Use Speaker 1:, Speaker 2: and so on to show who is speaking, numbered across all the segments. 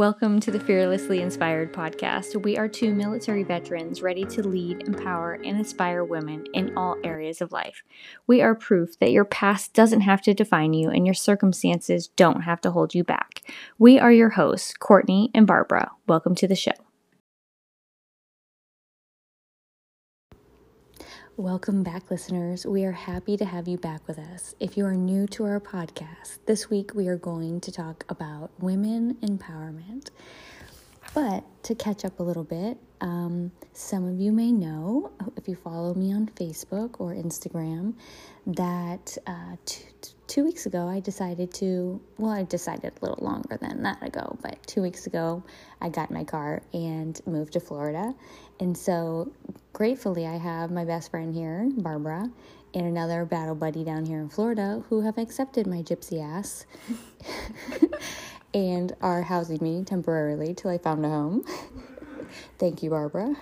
Speaker 1: Welcome to the Fearlessly Inspired podcast. We are two military veterans ready to lead, empower, and inspire women in all areas of life. We are proof that your past doesn't have to define you and your circumstances don't have to hold you back. We are your hosts, Courtney and Barbara. Welcome to the show. Welcome back, listeners. We are happy to have you back with us. If you are new to our podcast, this week we are going to talk about women empowerment. But to catch up a little bit, um, some of you may know, if you follow me on Facebook or Instagram, that uh, two, two weeks ago I decided to, well, I decided a little longer than that ago, but two weeks ago I got my car and moved to Florida. And so gratefully, I have my best friend here, Barbara, and another battle buddy down here in Florida who have accepted my gypsy ass and are housing me temporarily till I found a home. Thank you, Barbara.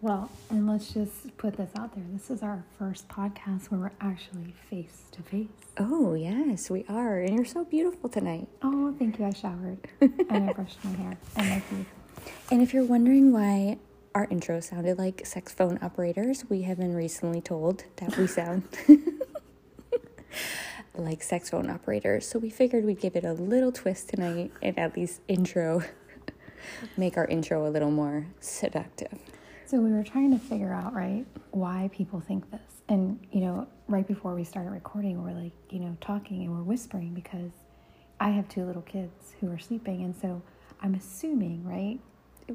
Speaker 2: Well, and let's just put this out there. This is our first podcast where we're actually face to face.
Speaker 1: Oh, yes, we are. And you're so beautiful tonight.
Speaker 2: Oh, thank you. I showered and I brushed my hair and my teeth.
Speaker 1: And if you're wondering why our intro sounded like sex phone operators. We have been recently told that we sound like sex phone operators. So we figured we'd give it a little twist tonight and at least intro, make our intro a little more seductive.
Speaker 2: So we were trying to figure out, right, why people think this. And, you know, right before we started recording, we're like, you know, talking and we're whispering because I have two little kids who are sleeping. And so I'm assuming, right,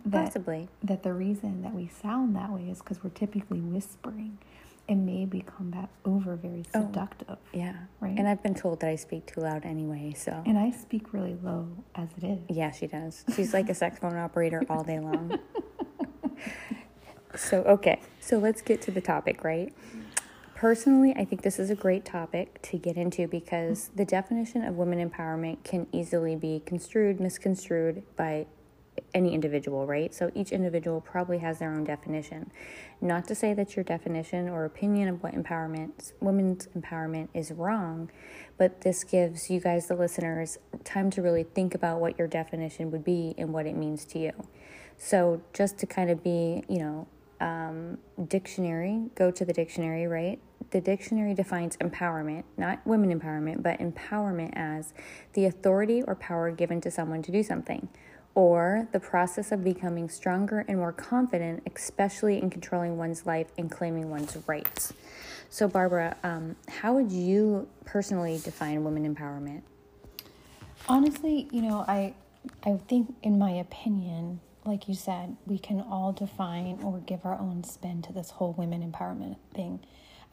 Speaker 1: that, Possibly.
Speaker 2: That the reason that we sound that way is because we're typically whispering. It may become that over very oh, seductive. Oh,
Speaker 1: yeah. Right. And I've been told that I speak too loud anyway, so.
Speaker 2: And I speak really low as it is.
Speaker 1: Yeah, she does. She's like a sex phone operator all day long. so, okay. So let's get to the topic, right? Personally, I think this is a great topic to get into because the definition of women empowerment can easily be construed, misconstrued by any individual, right? So each individual probably has their own definition. Not to say that your definition or opinion of what empowerment, women's empowerment is wrong, but this gives you guys, the listeners, time to really think about what your definition would be and what it means to you. So just to kind of be, you know, um, dictionary, go to the dictionary, right? The dictionary defines empowerment, not women empowerment, but empowerment as the authority or power given to someone to do something or the process of becoming stronger and more confident, especially in controlling one's life and claiming one's rights. So, Barbara, um, how would you personally define women empowerment?
Speaker 2: Honestly, you know, I I think, in my opinion, like you said, we can all define or give our own spin to this whole women empowerment thing.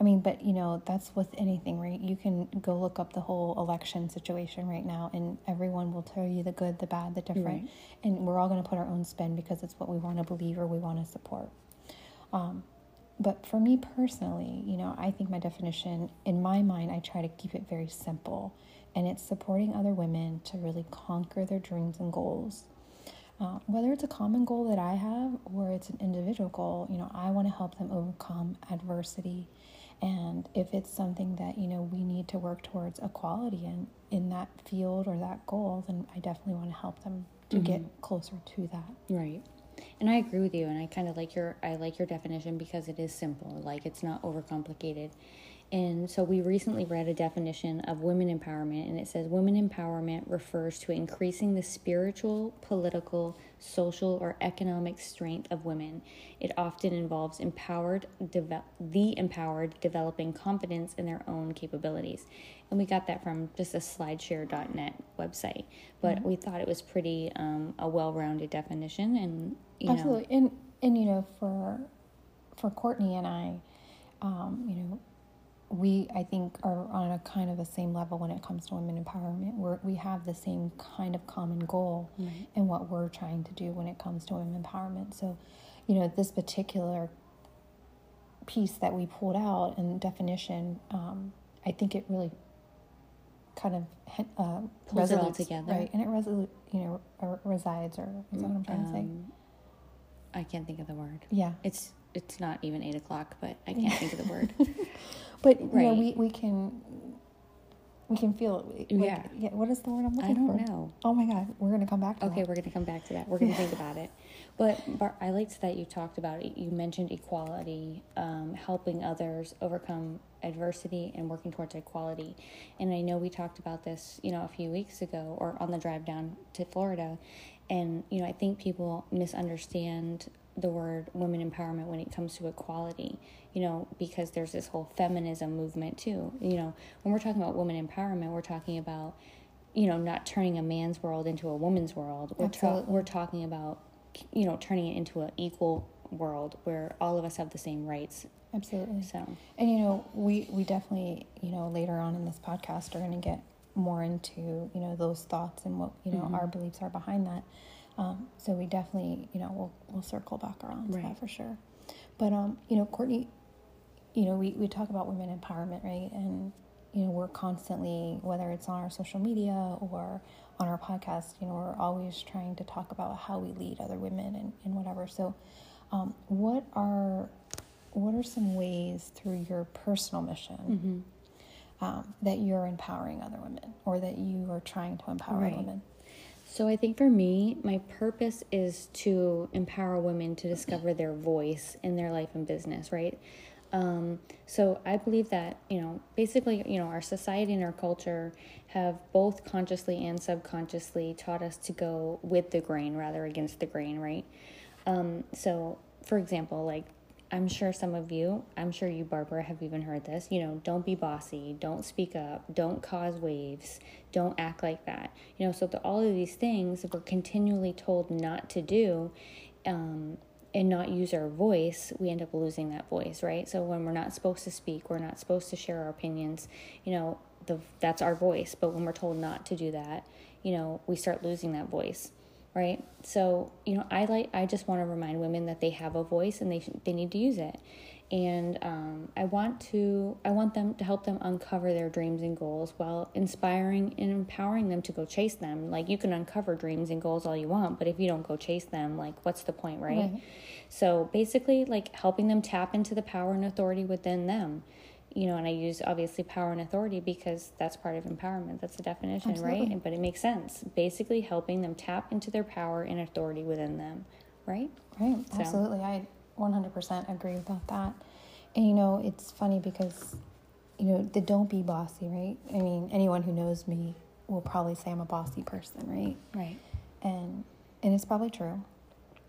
Speaker 2: I mean, but you know, that's with anything, right? You can go look up the whole election situation right now, and everyone will tell you the good, the bad, the different. Right. And we're all going to put our own spin because it's what we want to believe or we want to support. Um, but for me personally, you know, I think my definition, in my mind, I try to keep it very simple. And it's supporting other women to really conquer their dreams and goals. Uh, whether it's a common goal that I have or it's an individual goal, you know, I want to help them overcome adversity and if it's something that, you know, we need to work towards equality in, in that field or that goal, then I definitely want to help them to mm-hmm. get closer to that.
Speaker 1: Right. And I agree with you and I kind of like your I like your definition because it is simple. Like it's not overcomplicated. And so we recently read a definition of women empowerment, and it says women empowerment refers to increasing the spiritual, political, social, or economic strength of women. It often involves empowered, the empowered developing confidence in their own capabilities. And we got that from just a slideshare.net website, but mm-hmm. we thought it was pretty um, a well-rounded definition, and you
Speaker 2: absolutely, know. and and you know for for Courtney and I, um, you know we I think are on a kind of the same level when it comes to women empowerment. We're, we have the same kind of common goal right. in what we're trying to do when it comes to women empowerment. So, you know, this particular piece that we pulled out and definition, um, I think it really kind of uh,
Speaker 1: pulls it all together,
Speaker 2: right? And it resolute, you know, resides, or is that what I'm trying um, to say? Um,
Speaker 1: I can't think of the word.
Speaker 2: Yeah,
Speaker 1: it's it's not even eight o'clock, but I can't think of the word.
Speaker 2: But you right. know, we, we can we can feel it. Like,
Speaker 1: Yeah.
Speaker 2: yeah. What is the word I'm looking for?
Speaker 1: I don't
Speaker 2: for?
Speaker 1: know.
Speaker 2: Oh my god, we're gonna come back to that.
Speaker 1: Okay,
Speaker 2: that.
Speaker 1: we're going to come back to that. We're going to think about it. But Bar- I liked that you talked about it. You mentioned equality, um, helping others overcome adversity and working towards equality. And I know we talked about this, you know, a few weeks ago or on the drive down to Florida. And, you know, I think people misunderstand the word women empowerment when it comes to equality, you know, because there's this whole feminism movement too. You know, when we're talking about women empowerment, we're talking about you know, not turning a man's world into a woman's world. We're ta- we're talking about, you know, turning it into an equal world where all of us have the same rights.
Speaker 2: Absolutely.
Speaker 1: So,
Speaker 2: And you know, we we definitely you know later on in this podcast are going to get more into you know those thoughts and what you know
Speaker 1: Mm-hmm.
Speaker 2: our beliefs are behind that. Um, so we definitely you know we'll we'll circle back around to that for sure. But um, you know, Courtney, you know, we we talk about women empowerment, right? And you know, we're constantly whether it's on our social media or on our podcast, you know, we're always trying to talk about how we lead other women and, and whatever. So, um, what are what are some ways through your personal mission um, that you're empowering other women or that you are trying to empower
Speaker 1: Right.
Speaker 2: women?
Speaker 1: So I think for me, my purpose is to empower women to discover their voice in their life and business, right? Um, so I believe that, you know, basically, you know, our society and our culture have both consciously and subconsciously taught us to go with the grain rather against the grain, right? Um, so, for example, like I'm sure some of you, I'm sure you, Barbara, have even heard this. You know, don't be bossy, don't speak up, don't cause waves, don't act like that. You know, so the, all of these things we're continually told not to do, um, and not use our voice, we end up losing that voice, right? So when we're not supposed to speak, we're not supposed to share our opinions. You know, the that's our voice. But when we're told not to do that, you know, we start losing that voice right? So you know i like i just want to remind women that they have a voice and they sh- they need to use it. And um, i want to i want them to help them uncover their dreams and goals while inspiring and empowering them to go chase them. Like you can uncover dreams and goals all you want but if you don't go chase them like what's the point right,
Speaker 2: Right.
Speaker 1: so basically like helping them tap into the power and authority within them you know and i use obviously power and authority because that's part of empowerment that's the definition
Speaker 2: Absolutely.
Speaker 1: right but it makes sense basically helping them tap into their power and authority within them right
Speaker 2: Right,
Speaker 1: So-
Speaker 2: absolutely. I 100% agree about that. And you know, it's funny because, you know, the don't be bossy, right? I mean, anyone who knows me will probably say I'm a bossy person, right?
Speaker 1: right
Speaker 2: and and it's probably true.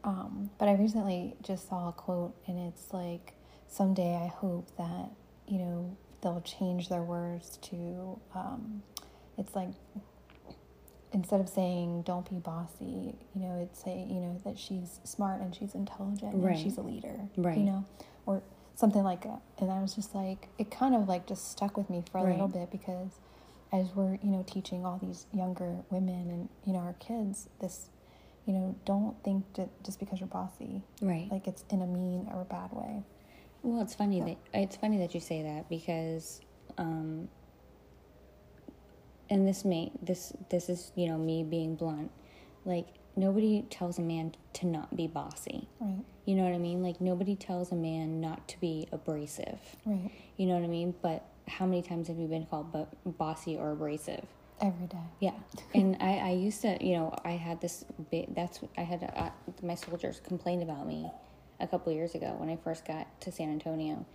Speaker 2: Um, but I recently just saw a quote, and it's like, "Someday I hope that you know they'll change their words to." Um, it's like instead of saying "don't be bossy," you know, it's say you know that she's smart and she's intelligent
Speaker 1: Right.
Speaker 2: and she's a leader,
Speaker 1: Right.
Speaker 2: You know, or something like that. And I was just like, it kind of like just stuck with me for a little bit because as we're you know teaching all these younger women and you know our kids this you know don't think that just because you're bossy
Speaker 1: right
Speaker 2: like it's in a mean or a bad way
Speaker 1: Well, it's funny that it's funny that you say that because, um, and this may this this is you know me being blunt, like nobody tells a man to not be bossy.
Speaker 2: right
Speaker 1: You know what I mean? Like nobody tells a man not to be abrasive.
Speaker 2: right
Speaker 1: You know what I mean? But how many times have you been called bo- bossy or abrasive?
Speaker 2: every day
Speaker 1: Yeah, and I, I used to, you know, I had this big. That's I had uh, my soldiers complained about me a couple years ago when I first got to San Antonio,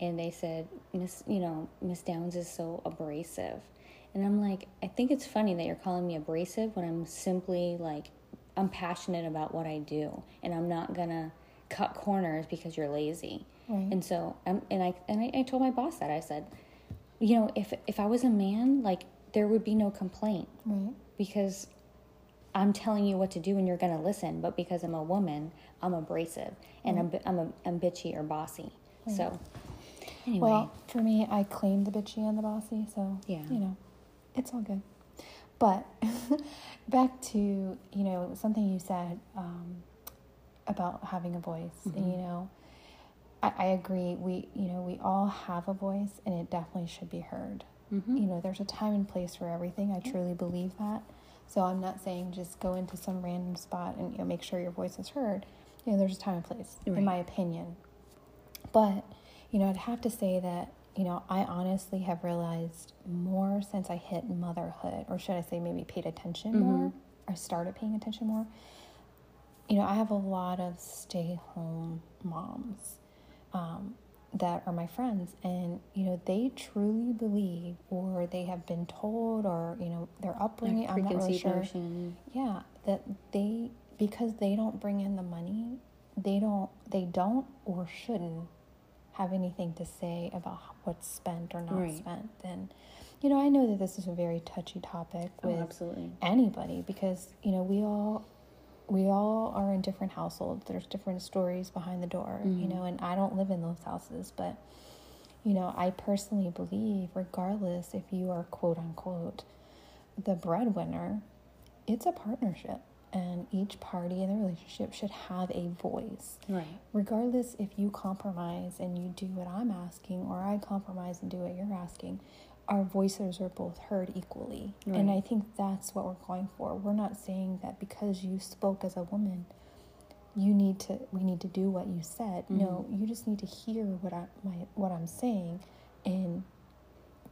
Speaker 1: and they said, Miss, you know, Miss Downs is so abrasive, and I'm like, I think it's funny that you're calling me abrasive when I'm simply like, I'm passionate about what I do, and I'm not gonna cut corners because you're lazy.
Speaker 2: Right.
Speaker 1: And so, um, and I and I, I told my boss that I said, you know, if if I was a man, like there would be no complaint
Speaker 2: right
Speaker 1: because I'm telling you what to do and you're going to listen. But because I'm a woman, I'm abrasive and I'm, I'm, a, I'm bitchy or bossy. So, anyway.
Speaker 2: well for me i claim the bitchy and the bossy so
Speaker 1: Yeah.
Speaker 2: you know it's all good but back to you know something you said um, about having a voice
Speaker 1: Mm-hmm.
Speaker 2: and you know I, I agree we you know we all have a voice and it definitely should be heard
Speaker 1: Mm-hmm.
Speaker 2: you know there's a time and place for everything i truly believe that so i'm not saying just go into some random spot and you know, make sure your voice is heard you know there's a time and place
Speaker 1: Right.
Speaker 2: in my opinion but you know i'd have to say that you know, I honestly have realized more since I hit motherhood, or should I say, maybe paid attention
Speaker 1: Mhm.
Speaker 2: more, or started paying attention more. You know, I have a lot of stay home moms um, that are my friends, and, you know, they truly believe, or they have been told, or, you know, their upbringing,
Speaker 1: Like
Speaker 2: I'm not really sure.
Speaker 1: notion.
Speaker 2: Yeah, that they, because they don't bring in the money, they don't, they don't or shouldn't have anything to say about what's spent or not
Speaker 1: Right.
Speaker 2: spent. And, you know, I know that this is a very touchy topic
Speaker 1: Oh,
Speaker 2: with
Speaker 1: absolutely.
Speaker 2: anybody because, you know, we all, we all are in different households. There's different stories behind the door, you
Speaker 1: Mhm.
Speaker 2: know, and I don't live in those houses, but, you know, I personally believe, regardless if you are quote unquote the breadwinner, it's a partnership. And each party in the relationship should have a voice
Speaker 1: Right.
Speaker 2: regardless if you compromise and you do what I'm asking or I compromise and do what you're asking, our voices are both heard equally. And I think that's what we're going for. We're not saying that because you spoke as a woman, you need to we need to do what you said. No, mm-hmm. you just need to hear what I my what I'm saying and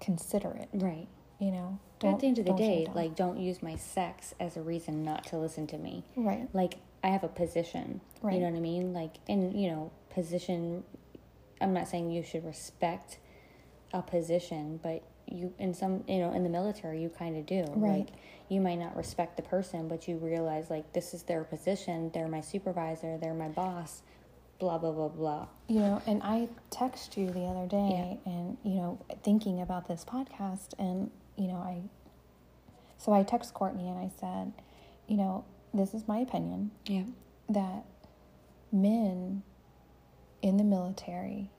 Speaker 2: consider it,
Speaker 1: Right.
Speaker 2: you know.
Speaker 1: At the end of the
Speaker 2: don't shut it
Speaker 1: day, like, don't use my sex as a reason not to listen to me.
Speaker 2: right.
Speaker 1: Like, I have a position.
Speaker 2: Right.
Speaker 1: You know what I mean? Like, and, you know, position, I'm not saying you should respect a position, but you, in some, you know, in the military, you kind of do.
Speaker 2: Right.
Speaker 1: Like, you might not respect the person, but you realize, like, this is their position. They're my supervisor. They're my boss. Blah, blah, blah, blah.
Speaker 2: You know, and I text you the other day and, you know, thinking about this podcast and, you know, I so I text Courtney and I said, you know, this is my opinion
Speaker 1: Yeah.
Speaker 2: that men in the military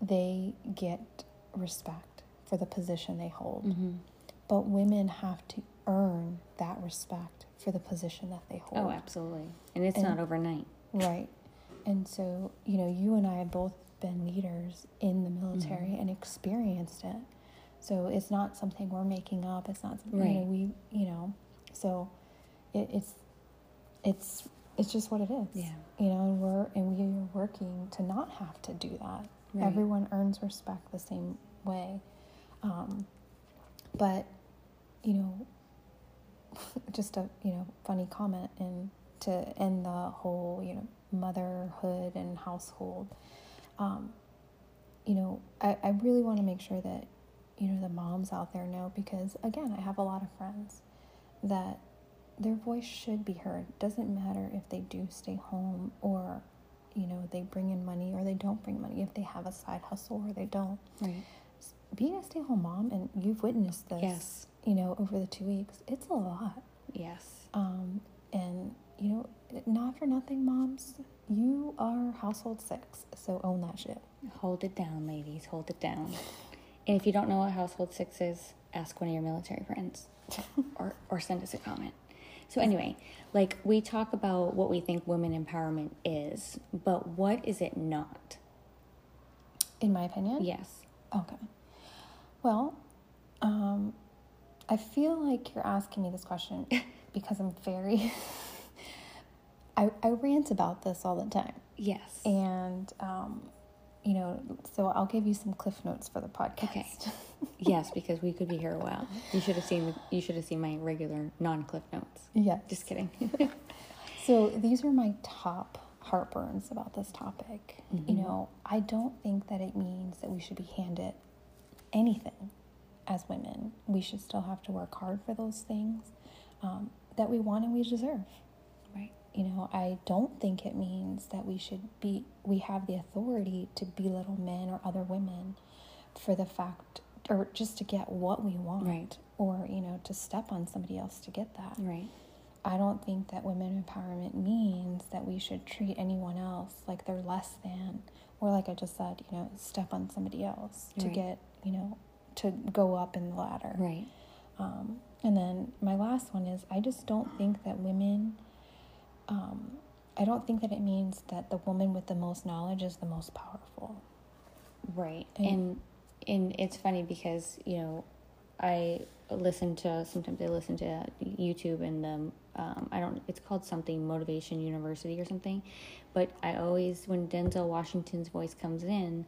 Speaker 2: they get respect for the position they hold.
Speaker 1: Mm-hmm.
Speaker 2: But women have to earn that respect for the position that they hold.
Speaker 1: Oh, absolutely. And it's
Speaker 2: And-
Speaker 1: not overnight.
Speaker 2: Right. And so, you know, you and I have both been leaders in the military
Speaker 1: Mm-hmm.
Speaker 2: and experienced it. So it's not something we're making up. It's not, something you know, we, you know, so it, it's, it's, it's just what it is.
Speaker 1: Yeah.
Speaker 2: You know, and we're, and we are working to not have to do that.
Speaker 1: Right.
Speaker 2: Everyone earns respect the same way. Um, but, you know, just a you know funny comment and to end the whole you know motherhood and household. Um, you know I, I really want to make sure that you know the moms out there know because again i have a lot of friends that their voice should be heard. Doesn't matter if they do stay home or you know they bring in money or they don't bring money. If they have a side hustle or they don't.
Speaker 1: Right.
Speaker 2: Being a stay-at-home mom and you've witnessed this
Speaker 1: Yes.
Speaker 2: you know over the two weeks it's a lot
Speaker 1: Yes.
Speaker 2: um, and you know not for nothing moms you are household six so own that shit
Speaker 1: Hold it down, ladies. Hold it down. And if you don't know what household six is, ask one of your military friends or, or send us a comment. So, anyway, like we talk about what we think women empowerment is, but what is it not?
Speaker 2: in my opinion
Speaker 1: Yes.
Speaker 2: okay well um, i feel like you're asking me this question because i'm very I, I rant about this all the time
Speaker 1: Yes.
Speaker 2: and um, you know so i'll give you some cliff notes for the podcast
Speaker 1: Okay. yes, because we could be here a while. You should have seen you should have seen my regular non-cliff notes.
Speaker 2: Yeah.
Speaker 1: Just kidding.
Speaker 2: So these are my top heartburns about this topic. You
Speaker 1: Mhm.
Speaker 2: know, I don't think that it means that we should be handed anything as women. We should still have to work hard for those things um, that we want and we deserve.
Speaker 1: right.
Speaker 2: You know, I don't think it means that we should be, we have the authority to belittle men or other women for the fact, or just to get what we want.
Speaker 1: Right.
Speaker 2: Or, you know, to step on somebody else to get that.
Speaker 1: Right.
Speaker 2: I don't think that women empowerment means that we should treat anyone else like they're less than, or like I just said, you know, step on somebody else to
Speaker 1: Right.
Speaker 2: get, you know, to go up in the ladder.
Speaker 1: Right.
Speaker 2: Um, and then my last one is I just don't think that women, um, I don't think that it means that the woman with the most knowledge is the most powerful.
Speaker 1: Right.
Speaker 2: And-
Speaker 1: And and it's funny because, you know, I listen to sometimes I listen to YouTube and um, um I don't it's called something Motivation University or something. But I always when Denzel Washington's voice comes in,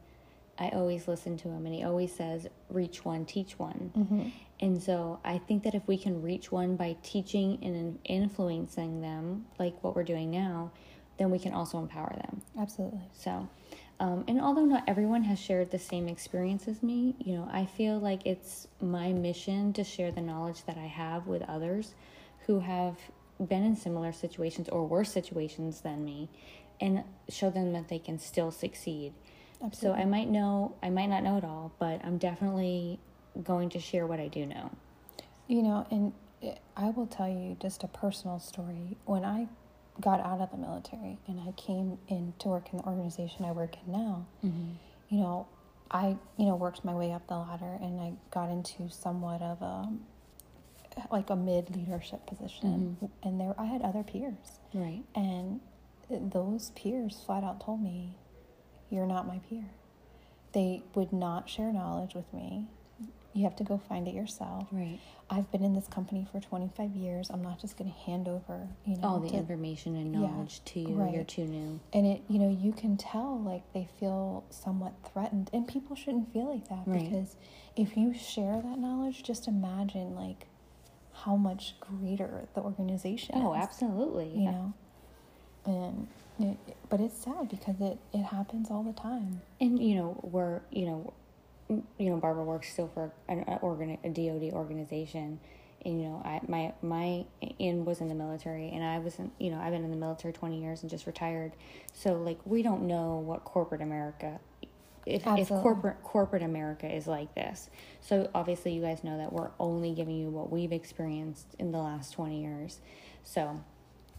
Speaker 1: I always listen to him, and he always says, "Reach one, teach one."
Speaker 2: Mm-hmm.
Speaker 1: And so I think that if we can reach one by teaching and influencing them, like what we're doing now, then we can also empower them.
Speaker 2: Absolutely.
Speaker 1: So, um, and although not everyone has shared the same experience as me, you know, I feel like it's my mission to share the knowledge that I have with others who have been in similar situations or worse situations than me and show them that they can still succeed.
Speaker 2: Absolutely.
Speaker 1: So I might know, I might not know it all, but I'm definitely going to share what I do know.
Speaker 2: You know, and I will tell you just a personal story. When I got out of the military and I came in to work in the organization I work in now, mm-hmm. you know, I you know worked my way up the ladder and I got into somewhat of a like a mid leadership position, mm-hmm. and there I had other peers,
Speaker 1: Right.
Speaker 2: and those peers flat out told me, "You're not my peer." They would not share knowledge with me. You have to go find it yourself.
Speaker 1: Right.
Speaker 2: I've been in this company for 25 years. I'm not just going to hand over, you know,
Speaker 1: All the
Speaker 2: to-
Speaker 1: information and
Speaker 2: Yeah,
Speaker 1: knowledge to you. You're too new.
Speaker 2: and it, you know, you can tell like they feel somewhat threatened, and people shouldn't feel like that
Speaker 1: Right.
Speaker 2: because if you share that knowledge, just imagine like how much greater the organization
Speaker 1: Oh,
Speaker 2: is.
Speaker 1: absolutely.
Speaker 2: You know, and it, but it's sad because it it happens all the time.
Speaker 1: And you know, we're you know, you know, Barbara works still for an a organ a DoD organization, and you know, I my my in was in the military, and I wasn't. You know, I've been in the military twenty years and just retired, so like we don't know what corporate America. If, if corporate corporate America is like this, so obviously you guys know that we're only giving you what we've experienced in the last twenty years, so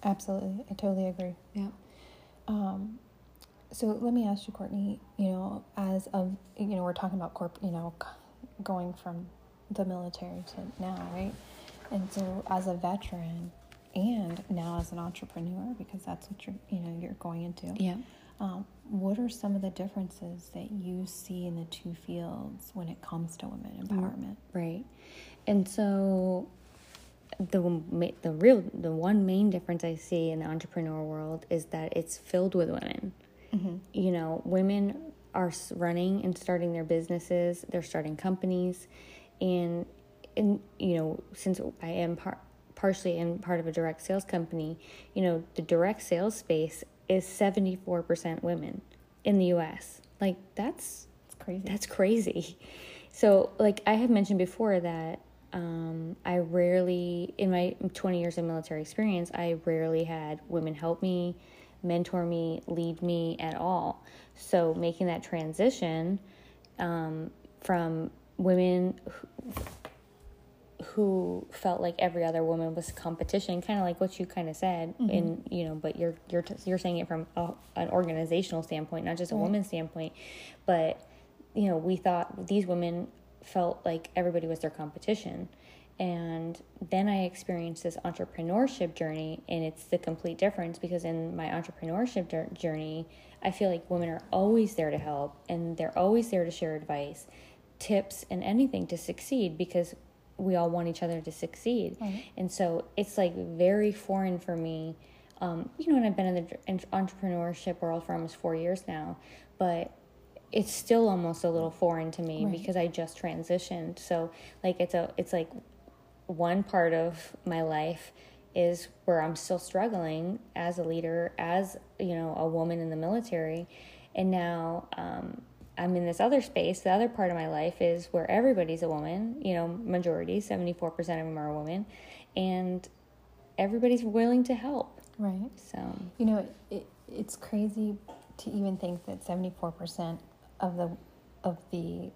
Speaker 2: Absolutely, I totally agree.
Speaker 1: yeah,
Speaker 2: Um, so let me ask you, Courtney. You know, as of you know, we're talking about corp. You know, going from the military to now, right? And so, as a veteran, and now as an entrepreneur, because that's what you're you know you're going into.
Speaker 1: yeah.
Speaker 2: Um, what are some of the differences that you see in the two fields when it comes to women empowerment?
Speaker 1: Right. And so the the real the one main difference I see in the entrepreneur world is that it's filled with women. You know, women are running and starting their businesses, they're starting companies and and you know, since I am par- partially in part of a direct sales company, you know, the direct sales space is 74% women in the US. Like that's
Speaker 2: It's crazy.
Speaker 1: that's crazy. So, like I have mentioned before, that um, I rarely, in my 20 years of military experience, I rarely had women help me, mentor me, lead me at all. So, making that transition um, from women who, who felt like every other woman was competition, kind of like what you kind of said, mm-hmm. and you know, but you're you're t- you're saying it from a, an organizational standpoint, not just a
Speaker 2: Right.
Speaker 1: woman's standpoint, but you know, we thought these women felt like everybody was their competition. And then I experienced this entrepreneurship journey, and it's the complete difference because in my entrepreneurship jour- journey, I feel like women are always there to help and they're always there to share advice, tips, and anything to succeed because we all want each other to succeed.
Speaker 2: Right.
Speaker 1: And so it's like very foreign for me. Um, you know, and I've been in the entrepreneurship world for almost four years now, but it's still almost a little foreign to me
Speaker 2: Right.
Speaker 1: because I just transitioned. So like it's a it's like one part of my life is where I'm still struggling as a leader, as you know, a woman in the military, and now um, I'm in this other space. The other part of my life is where everybody's a woman. You know, majority, seventy four percent of them are women, and everybody's willing to help.
Speaker 2: Right.
Speaker 1: So
Speaker 2: You know, it, it's crazy to even think that 74% of the of the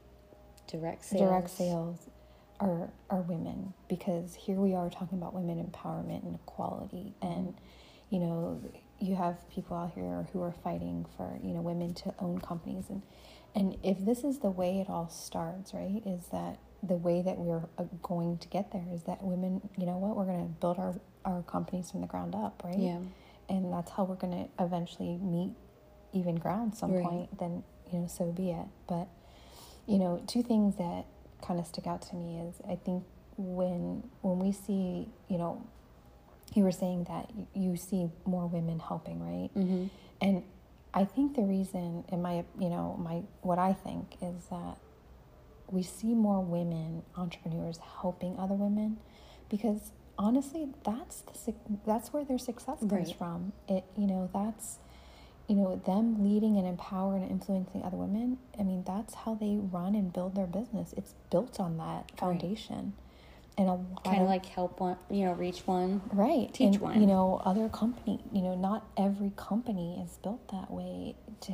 Speaker 1: direct sales,
Speaker 2: direct sales are are women because here we are talking about women empowerment and equality and you know you have people out here who are fighting for you know women to own companies and and if this is the way it all starts right is that the way that we're uh, going to get there is that women you know what we're going to build our our companies from the ground up right
Speaker 1: Yeah.
Speaker 2: and that's how we're going to eventually meet even ground some
Speaker 1: Right.
Speaker 2: point then you know so be it but you know two things that kind of stick out to me is i think when when we see you know you were saying that you see more women helping right
Speaker 1: Mm-hmm.
Speaker 2: and I think the reason, in my, you know, my what I think is that we see more women entrepreneurs helping other women, because honestly, that's the that's where their success comes right. from. It, you know, that's you know them leading and empowering and influencing other women. I mean, that's how they run and build their business. It's built on that foundation. Right
Speaker 1: and a kind of like help one you know reach one
Speaker 2: right
Speaker 1: teach
Speaker 2: and,
Speaker 1: one.
Speaker 2: you know other company you know not every company is built that way to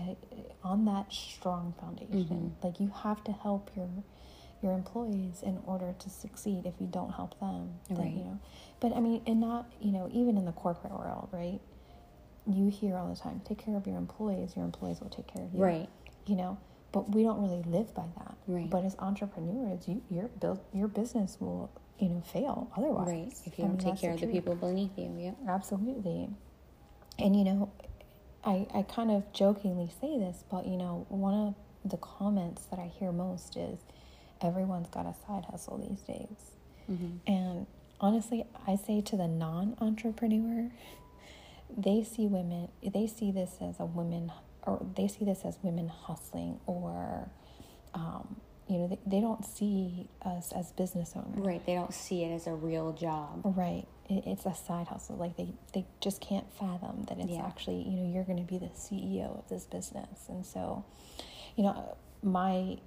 Speaker 2: on that strong foundation. Mm-hmm. like you have to help your your employees in order to succeed. If you don't help them right. Then, you know but i mean and not you know even in the corporate world right you hear all the time take care of your employees your employees will take care of you.
Speaker 1: Right.
Speaker 2: You know but we don't really live by that
Speaker 1: right
Speaker 2: but as entrepreneurs you your build your business will you know, fail otherwise.
Speaker 1: Right. If you don't mean, take care the of the people beneath you. Yeah.
Speaker 2: Absolutely. And, you know, I, I kind of jokingly say this, but, you know, one of the comments that I hear most is everyone's got a side hustle these days. Mm-hmm. And honestly, I say to the non entrepreneur, they see women, they see this as a woman, or they see this as women hustling or, um, you know, they, they don't see us as business owners.
Speaker 1: Right. They don't see it as a real job.
Speaker 2: Right. It, it's a side hustle. Like they, they just can't fathom that it's yeah. actually, you know, you're going to be the CEO of this business. And so, you know, my,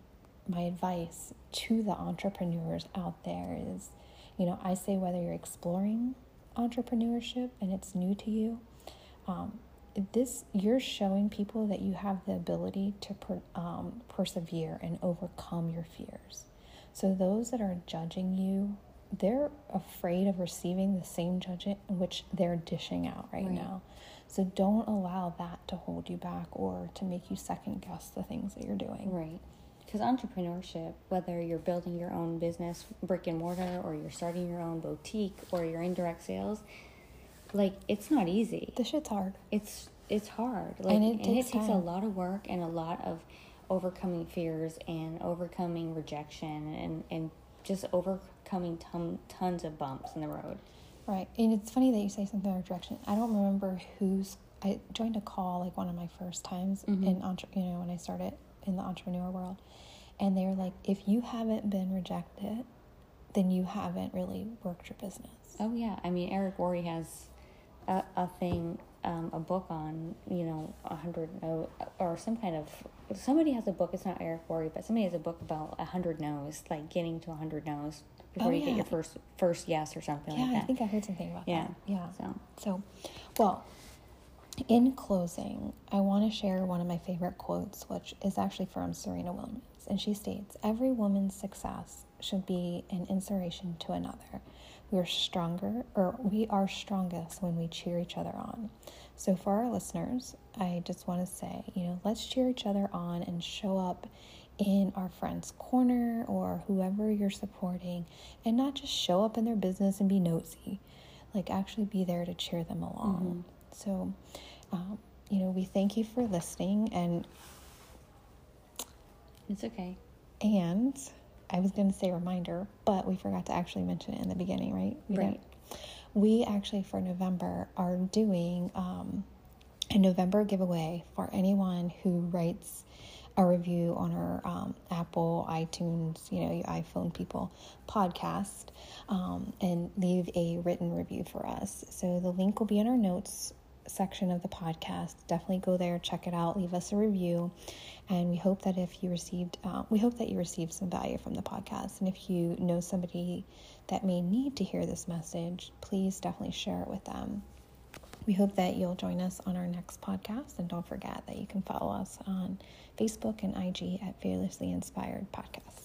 Speaker 2: my advice to the entrepreneurs out there is, you know, I say whether you're exploring entrepreneurship and it's new to you, um, this you're showing people that you have the ability to per, um, persevere and overcome your fears. So those that are judging you they're afraid of receiving the same judgment which they're dishing out right, right, now. So don't allow that to hold you back or to make you second guess the things that you're doing.
Speaker 1: Right. Because entrepreneurship whether you're building your own business brick and mortar or you're starting your own boutique or you're in direct sales like it's not easy.
Speaker 2: The shit's hard.
Speaker 1: It's it's hard. Like, and it, and takes, it takes a lot of work and a lot of overcoming fears and overcoming rejection and and just overcoming ton, tons of bumps in the road.
Speaker 2: Right. And it's funny that you say something about rejection. I don't remember who's I joined a call like one of my first times mm-hmm. in entre, you know when I started in the entrepreneur world and they were like if you haven't been rejected then you haven't really worked your business.
Speaker 1: Oh yeah. I mean Eric Worre has a, a thing, um, a book on, you know, a hundred no, or some kind of, somebody has a book, it's not Eric Worre, but somebody has a book about a hundred no's, like getting to a hundred no's before oh, you yeah. get your first, first yes or something
Speaker 2: yeah,
Speaker 1: like that.
Speaker 2: I think I heard something about
Speaker 1: yeah.
Speaker 2: that. Yeah.
Speaker 1: So,
Speaker 2: so, well, in closing, I want to share one of my favorite quotes, which is actually from Serena Williams. And she states Every woman's success should be an inspiration to another. We're stronger, or we are strongest when we cheer each other on. So, for our listeners, I just want to say, you know, let's cheer each other on and show up in our friend's corner or whoever you're supporting and not just show up in their business and be nosy. Like, actually be there to cheer them along. Mm-hmm. So, um, you know, we thank you for listening and
Speaker 1: it's okay.
Speaker 2: And I was going to say reminder, but we forgot to actually mention it in the beginning, right?
Speaker 1: We right.
Speaker 2: We actually, for November, are doing um, a November giveaway for anyone who writes a review on our um, Apple, iTunes, you know, your iPhone people podcast, um, and leave a written review for us. So the link will be in our notes section of the podcast. Definitely go there, check it out, leave us a review, and we hope that if you received, uh, we hope that you received some value from the podcast. And if you know somebody that may need to hear this message, please definitely share it with them. We hope that you'll join us on our next podcast, and don't forget that you can follow us on Facebook and IG at Fearlessly Inspired Podcast.